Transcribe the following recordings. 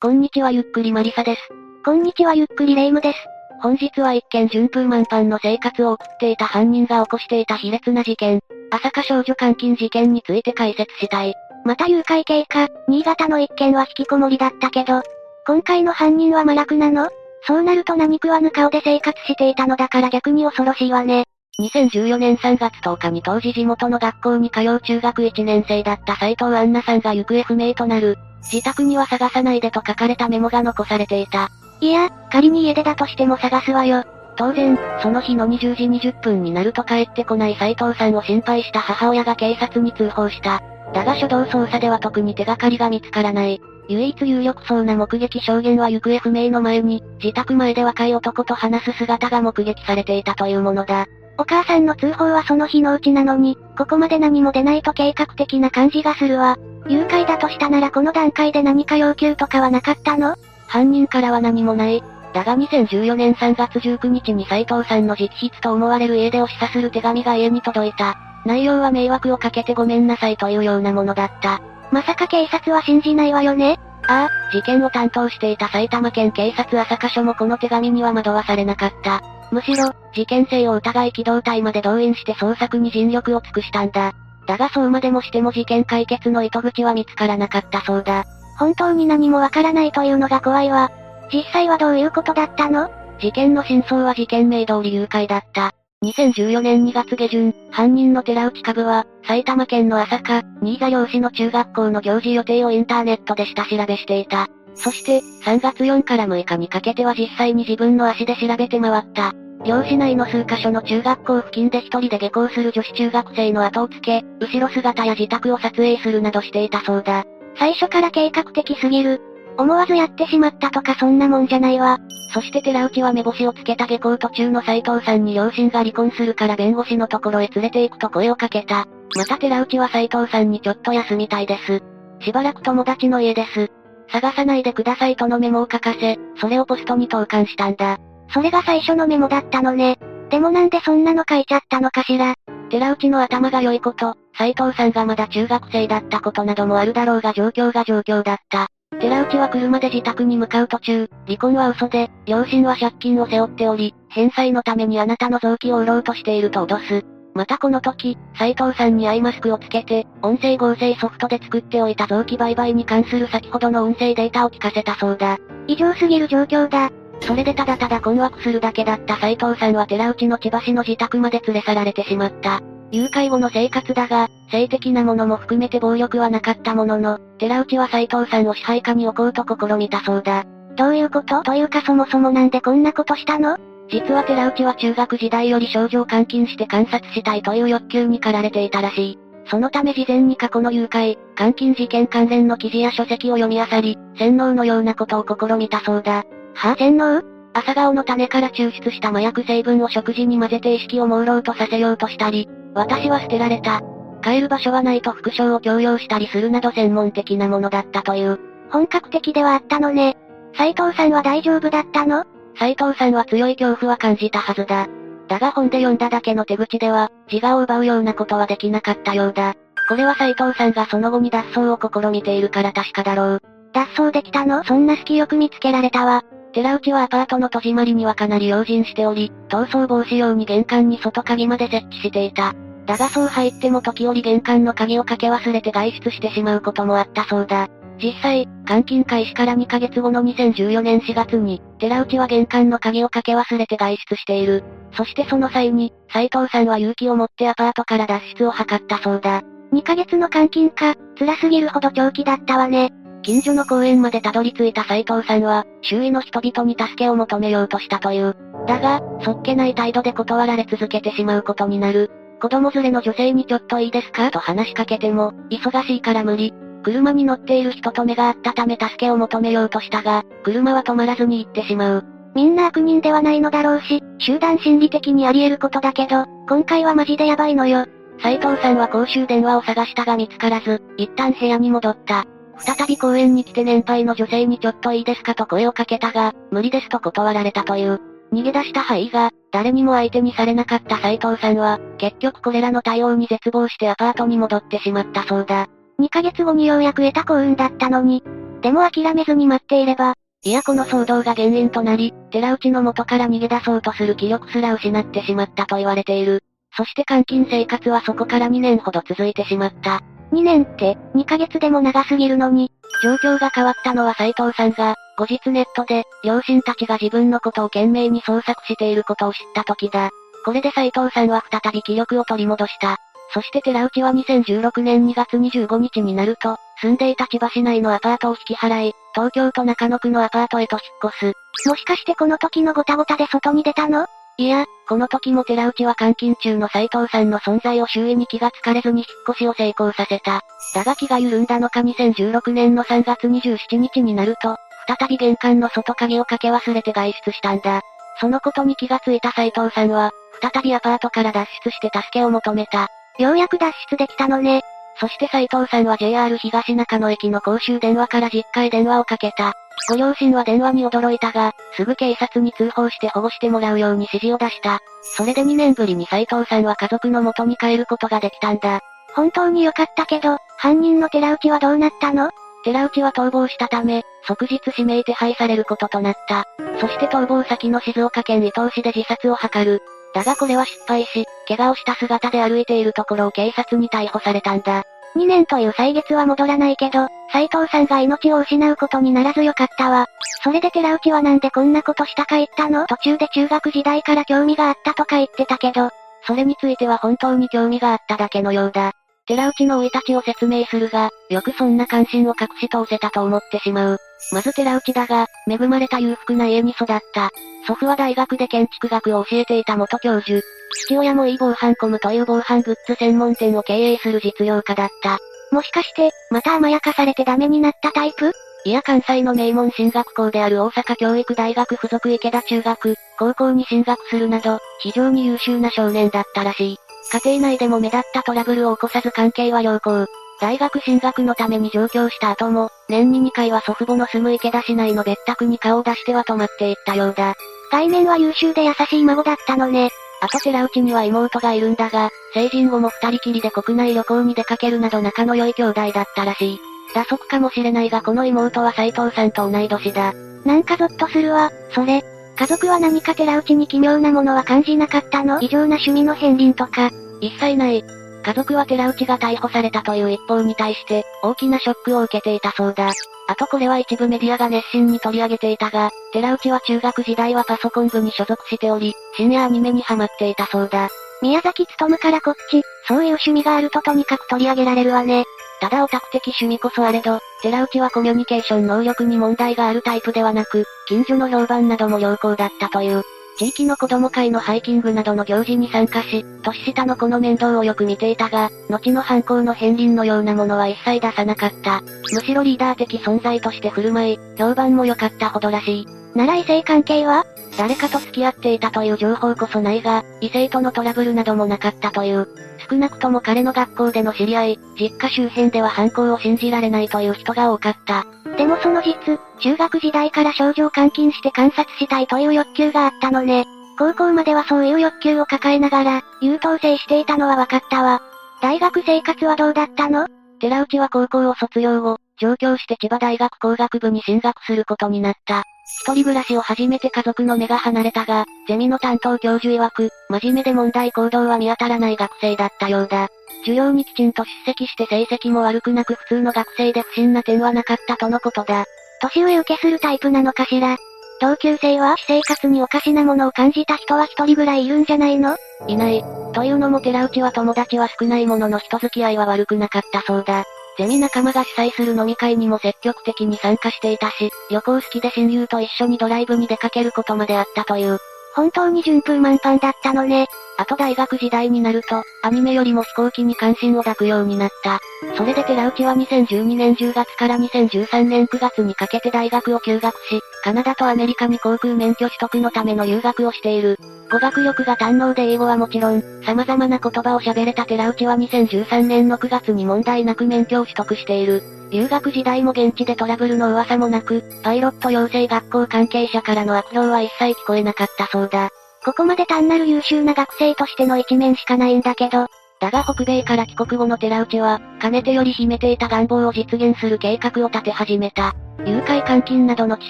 こんにちはゆっくりマリサです。こんにちはゆっくりレイムです。本日は一見順風満帆の生活を送っていた犯人が起こしていた卑劣な事件、朝霞少女監禁事件について解説したい。また誘拐経過、新潟の一件は引きこもりだったけど、今回の犯人は麻薬なの？そうなると何食わぬ顔で生活していたのだから逆に恐ろしいわね。2014年3月10日に当時地元の学校に通う中学1年生だった斉藤杏奈さんが行方不明となる。自宅には探さないでと書かれたメモが残されていた。いや、仮に家出だとしても探すわよ。当然、その日の20時20分になると帰ってこない斉藤さんを心配した母親が警察に通報した。だが初動捜査では特に手がかりが見つからない。唯一有力そうな目撃証言は行方不明の前に、自宅前で若い男と話す姿が目撃されていたというものだ。お母さんの通報はその日のうちなのに、ここまで何も出ないと計画的な感じがするわ。誘拐だとしたならこの段階で何か要求とかはなかったの？犯人からは何もない。だが2014年3月19日に斉藤さんの直筆と思われる家出を示唆する手紙が家に届いた。内容は迷惑をかけてごめんなさいというようなものだった。まさか警察は信じないわよね？ああ、事件を担当していた埼玉県警察朝霞署もこの手紙には惑わされなかった。むしろ、事件性を疑い機動隊まで動員して捜索に尽力を尽くしたんだ。だがそうまでもしても事件解決の糸口は見つからなかったそうだ。本当に何もわからないというのが怖いわ。実際はどういうことだったの？事件の真相は事件名通り誘拐だった。2014年2月下旬、犯人の寺内株は、埼玉県の朝霞、新座漁師の中学校の行事予定をインターネットで下調べしていた。そして、3月4から6日にかけては実際に自分の足で調べて回った。漁師内の数カ所の中学校付近で一人で下校する女子中学生の後をつけ、後ろ姿や自宅を撮影するなどしていたそうだ。最初から計画的すぎる。思わずやってしまったとかそんなもんじゃないわ。そして寺内は目星をつけた下校途中の斉藤さんに両親が離婚するから弁護士のところへ連れて行くと声をかけた。また寺内は斉藤さんにちょっと休みたいです。しばらく友達の家です。探さないでくださいとのメモを書かせ、それをポストに投函したんだ。それが最初のメモだったのね。でもなんでそんなの書いちゃったのかしら。寺内の頭が良いこと、斉藤さんがまだ中学生だったことなどもあるだろうが状況が状況だった。寺内は車で自宅に向かう途中、離婚は嘘で、両親は借金を背負っており、返済のためにあなたの臓器を売ろうとしていると脅す。またこの時、斉藤さんにアイマスクをつけて、音声合成ソフトで作っておいた臓器売買に関する先ほどの音声データを聞かせたそうだ。異常すぎる状況だ。それでただただ困惑するだけだった斉藤さんは寺内の千葉市の自宅まで連れ去られてしまった。誘拐後の生活だが、性的なものも含めて暴力はなかったものの、寺内は斉藤さんを支配下に置こうと試みたそうだ。どういうこと？というかそもそもなんでこんなことしたの？実は寺内は中学時代より少女を監禁して観察したいという欲求に駆られていたらしい。そのため事前に過去の誘拐、監禁事件関連の記事や書籍を読み漁り、洗脳のようなことを試みたそうだ。はぁ、洗脳朝顔の種から抽出した麻薬成分を食事に混ぜて意識を朦朧とさせようとしたり、私は捨てられた。帰る場所はないと副賞を強要したりするなど専門的なものだったという。本格的ではあったのね。斉藤さんは大丈夫だったの？斉藤さんは強い恐怖は感じたはずだ。だが本で読んだだけの手口では、自我を奪うようなことはできなかったようだ。これは斉藤さんがその後に脱走を試みているから確かだろう。脱走できたの？そんな隙よく見つけられたわ。寺内はアパートの戸締まりにはかなり用心しており、逃走防止用に玄関に外鍵まで設置していた。だがそう入っても時折玄関の鍵をかけ忘れて外出してしまうこともあったそうだ。実際、監禁開始から2ヶ月後の2014年4月に、寺内は玄関の鍵をかけ忘れて外出している。そしてその際に、斉藤さんは勇気を持ってアパートから脱出を図ったそうだ。2ヶ月の監禁か、辛すぎるほど長期だったわね。近所の公園までたどり着いた斉藤さんは、周囲の人々に助けを求めようとしたという。だが、そっけない態度で断られ続けてしまうことになる。子供連れの女性にちょっといいですか？と話しかけても、忙しいから無理。車に乗っている人と目が合ったため助けを求めようとしたが、車は止まらずに行ってしまう。みんな悪人ではないのだろうし、集団心理的にあり得ることだけど、今回はマジでやばいのよ。斉藤さんは公衆電話を探したが見つからず、一旦部屋に戻った。再び公園に来て年配の女性にちょっといいですかと声をかけたが、無理ですと断られたという。逃げ出した範囲が、誰にも相手にされなかった斉藤さんは、結局これらの対応に絶望してアパートに戻ってしまったそうだ。2ヶ月後にようやく得た幸運だったのに。でも諦めずに待っていれば。いやこの騒動が原因となり、寺内の元から逃げ出そうとする気力すら失ってしまったと言われている。そして監禁生活はそこから2年ほど続いてしまった。2年って、2ヶ月でも長すぎるのに。状況が変わったのは斎藤さんが、後日ネットで、両親たちが自分のことを懸命に捜索していることを知った時だ。これで斎藤さんは再び気力を取り戻した。そして寺内は2016年2月25日になると、住んでいた千葉市内のアパートを引き払い、東京都中野区のアパートへと引っ越す。もしかしてこの時のごたごたで外に出たの？いや、この時も寺内は監禁中の斎藤さんの存在を周囲に気がつかれずに引っ越しを成功させた。だが気が緩んだのか2016年の3月27日になると、再び玄関の外鍵をかけ忘れて外出したんだ。そのことに気がついた斎藤さんは、再びアパートから脱出して助けを求めた。ようやく脱出できたのね。そして斉藤さんは JR 東中野駅の公衆電話から実家へ電話をかけた。ご両親は電話に驚いたが、すぐ警察に通報して保護してもらうように指示を出した。それで2年ぶりに斉藤さんは家族の元に帰ることができたんだ。本当に良かったけど、犯人の寺内はどうなったの？寺内は逃亡したため、即日指名手配されることとなった。そして逃亡先の静岡県伊東市で自殺を図る。だがこれは失敗し、怪我をした姿で歩いているところを警察に逮捕されたんだ。2年という歳月は戻らないけど、斎藤さんが命を失うことにならずよかったわ。それで寺内はなんでこんなことしたか言ったの？途中で中学時代から興味があったとか言ってたけど、それについては本当に興味があっただけのようだ。寺内の生い立ちを説明するが、よくそんな関心を隠し通せたと思ってしまう。まず寺内だが、恵まれた裕福な家に育った。祖父は大学で建築学を教えていた元教授。父親もいい防犯コムという防犯グッズ専門店を経営する実業家だった。もしかして、また甘やかされてダメになったタイプ？いや関西の名門進学校である大阪教育大学附属池田中学、高校に進学するなど、非常に優秀な少年だったらしい。家庭内でも目立ったトラブルを起こさず関係は良好。大学進学のために上京した後も、年に2回は祖父母の住む池田市内の別宅に顔を出しては泊まっていったようだ。外面は優秀で優しい孫だったのね。あと寺内には妹がいるんだが、成人後も二人きりで国内旅行に出かけるなど仲の良い兄弟だったらしい。打足かもしれないがこの妹は斎藤さんと同い年だ。なんかゾッとするわ、それ。家族は何か寺内に奇妙なものは感じなかったの？異常な趣味の片鱗とか。一切ない。家族は寺内が逮捕されたという一方に対して、大きなショックを受けていたそうだ。あとこれは一部メディアが熱心に取り上げていたが、寺内は中学時代はパソコン部に所属しており、深夜アニメにハマっていたそうだ。宮崎勤からこっち、そういう趣味があるととにかく取り上げられるわね。ただオタク的趣味こそあれど、寺内はコミュニケーション能力に問題があるタイプではなく、近所の評判なども良好だったという。地域の子供会のハイキングなどの行事に参加し、年下の子の面倒をよく見ていたが、後の犯行の片鱗のようなものは一切出さなかった。むしろリーダー的存在として振る舞い、評判も良かったほどらしい。なら異性関係は？誰かと付き合っていたという情報こそないが、異性とのトラブルなどもなかったという。少なくとも彼の学校での知り合い、実家周辺では犯行を信じられないという人が多かった。でもその実、中学時代から少女を監禁して観察したいという欲求があったのね。高校まではそういう欲求を抱えながら、優等生していたのは分かったわ。大学生活はどうだったの？寺内は高校を卒業後、上京して千葉大学工学部に進学することになった。一人暮らしを始めて家族の目が離れたが、ゼミの担当教授曰く、真面目で問題行動は見当たらない学生だったようだ。授業にきちんと出席して成績も悪くなく普通の学生で不審な点はなかったとのことだ。年上受けするタイプなのかしら？同級生は私生活におかしなものを感じた人は一人ぐらいいるんじゃないの？いない。というのも寺内は友達は少ないものの人付き合いは悪くなかったそうだ。ゼミ仲間が主催する飲み会にも積極的に参加していたし、旅行好きで親友と一緒にドライブに出かけることまであったという。本当に順風満帆だったのね。あと大学時代になると、アニメよりも飛行機に関心を抱くようになった。それで寺内は2012年10月から2013年9月にかけて大学を休学し、カナダとアメリカに航空免許取得のための留学をしている。語学力が堪能で英語はもちろん、様々な言葉を喋れた寺内は2013年の9月に問題なく免許を取得している。留学時代も現地でトラブルの噂もなく、パイロット養成学校関係者からの悪評は一切聞こえなかったそうだ。ここまで単なる優秀な学生としての一面しかないんだけど、だが北米から帰国後の寺内は、かねてより秘めていた願望を実現する計画を立て始めた。誘拐監禁などの知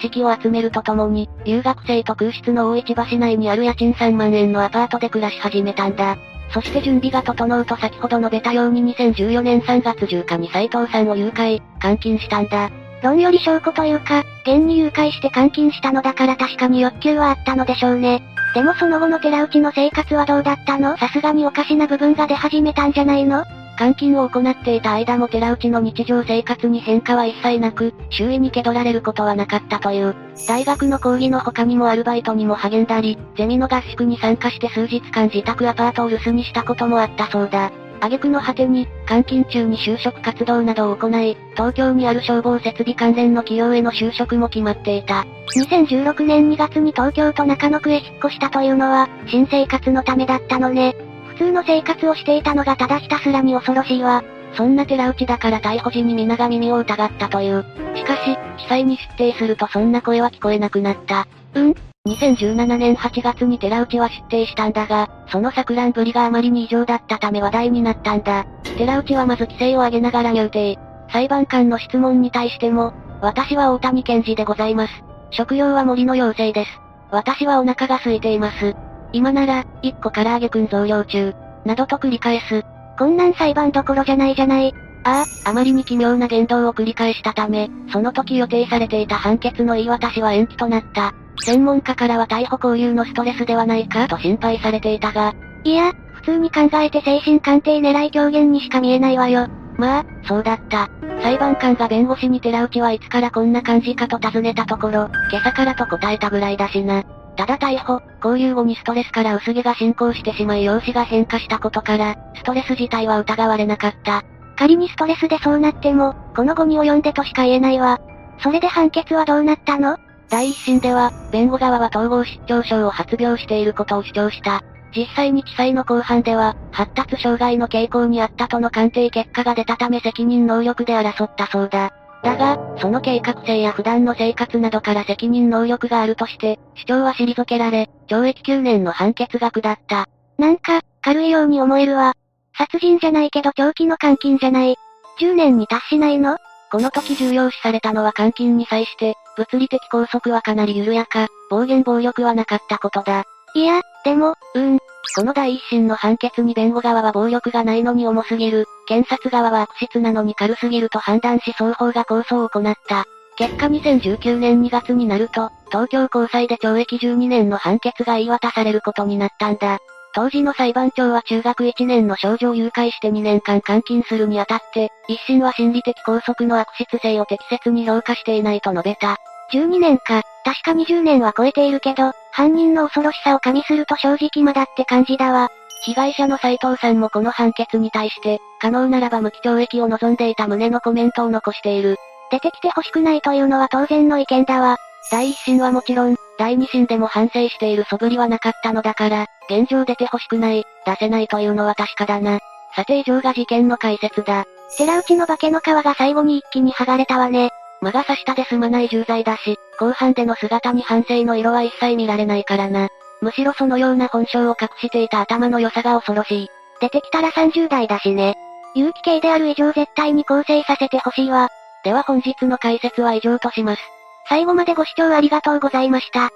識を集めるとともに、留学生と空室の大市橋内にある家賃3万円のアパートで暮らし始めたんだ。そして準備が整うと先ほど述べたように2014年3月10日に斉藤さんを誘拐、監禁したんだ。論より証拠というか、現に誘拐して監禁したのだから確かに欲求はあったのでしょうね。でもその後の寺内の生活はどうだったの？さすがにおかしな部分が出始めたんじゃないの？監禁を行っていた間も寺内の日常生活に変化は一切なく、周囲に気取られることはなかったという。大学の講義の他にもアルバイトにも励んだり、ゼミの合宿に参加して数日間自宅アパートを留守にしたこともあったそうだ。挙句の果てに、監禁中に就職活動などを行い、東京にある消防設備関連の企業への就職も決まっていた。2016年2月に東京都中野区へ引っ越したというのは、新生活のためだったのね。普通の生活をしていたのがただひたすらに恐ろしいわ。そんな寺内だから逮捕時に皆が耳を疑ったという。しかし、記載に出廷するとそんな声は聞こえなくなった。うん？2017年8月に寺内は出廷したんだが、その錯乱ぶりがあまりに異常だったため話題になったんだ。寺内はまず規制を上げながら入廷。裁判官の質問に対しても、私は大谷健二でございます。食料は森の妖精です。私はお腹が空いています。今なら、一個唐揚げくん増量中。などと繰り返す。こんなん裁判どころじゃないじゃない。ああ、あまりに奇妙な言動を繰り返したため、その時予定されていた判決の言い渡しは延期となった。専門家からは逮捕交流のストレスではないかと心配されていたが、いや、普通に考えて精神鑑定狙い狂言にしか見えないわよ。まあ、そうだった。裁判官が弁護士に寺内はいつからこんな感じかと尋ねたところ、今朝からと答えたぐらいだしな。ただ逮捕、交流後にストレスから薄毛が進行してしまい容姿が変化したことから、ストレス自体は疑われなかった。仮にストレスでそうなっても、この後に及んでとしか言えないわ。それで判決はどうなったの？第一審では、弁護側は統合失調症を発病していることを主張した。実際に記載の後半では、発達障害の傾向にあったとの鑑定結果が出たため責任能力で争ったそうだ。だが、その計画性や普段の生活などから責任能力があるとして、主張は退けられ、懲役9年の判決が下った。なんか、軽いように思えるわ。殺人じゃないけど長期の監禁じゃない。10年に達しないの？この時重要視されたのは監禁に際して、物理的拘束はかなり緩やか、暴言暴力はなかったことだ。いや、でも、うーん。この第一審の判決に弁護側は暴力がないのに重すぎる、検察側は悪質なのに軽すぎると判断し双方が控訴を行った。結果2019年2月になると、東京高裁で懲役12年の判決が言い渡されることになったんだ。当時の裁判長は中学1年の少女を誘拐して2年間監禁するにあたって、一審は心理的拘束の悪質性を適切に評価していないと述べた。12年か、確か20年は超えているけど、犯人の恐ろしさを加味すると正直まだって感じだわ。被害者の斉藤さんもこの判決に対して、可能ならば無期懲役を望んでいた旨のコメントを残している。出てきて欲しくないというのは当然の意見だわ。第一審はもちろん、第二審でも反省している素振りはなかったのだから、現状出て欲しくない、出せないというのは確かだな。さて以上が事件の解説だ。寺内の化けの皮が最後に一気に剥がれたわね。魔が差したで済まない重罪だし、後半での姿に反省の色は一切見られないからな。むしろそのような本性を隠していた頭の良さが恐ろしい。出てきたら30代だしね。有機系である以上絶対に構成させてほしいわ。では本日の解説は以上とします。最後までご視聴ありがとうございました。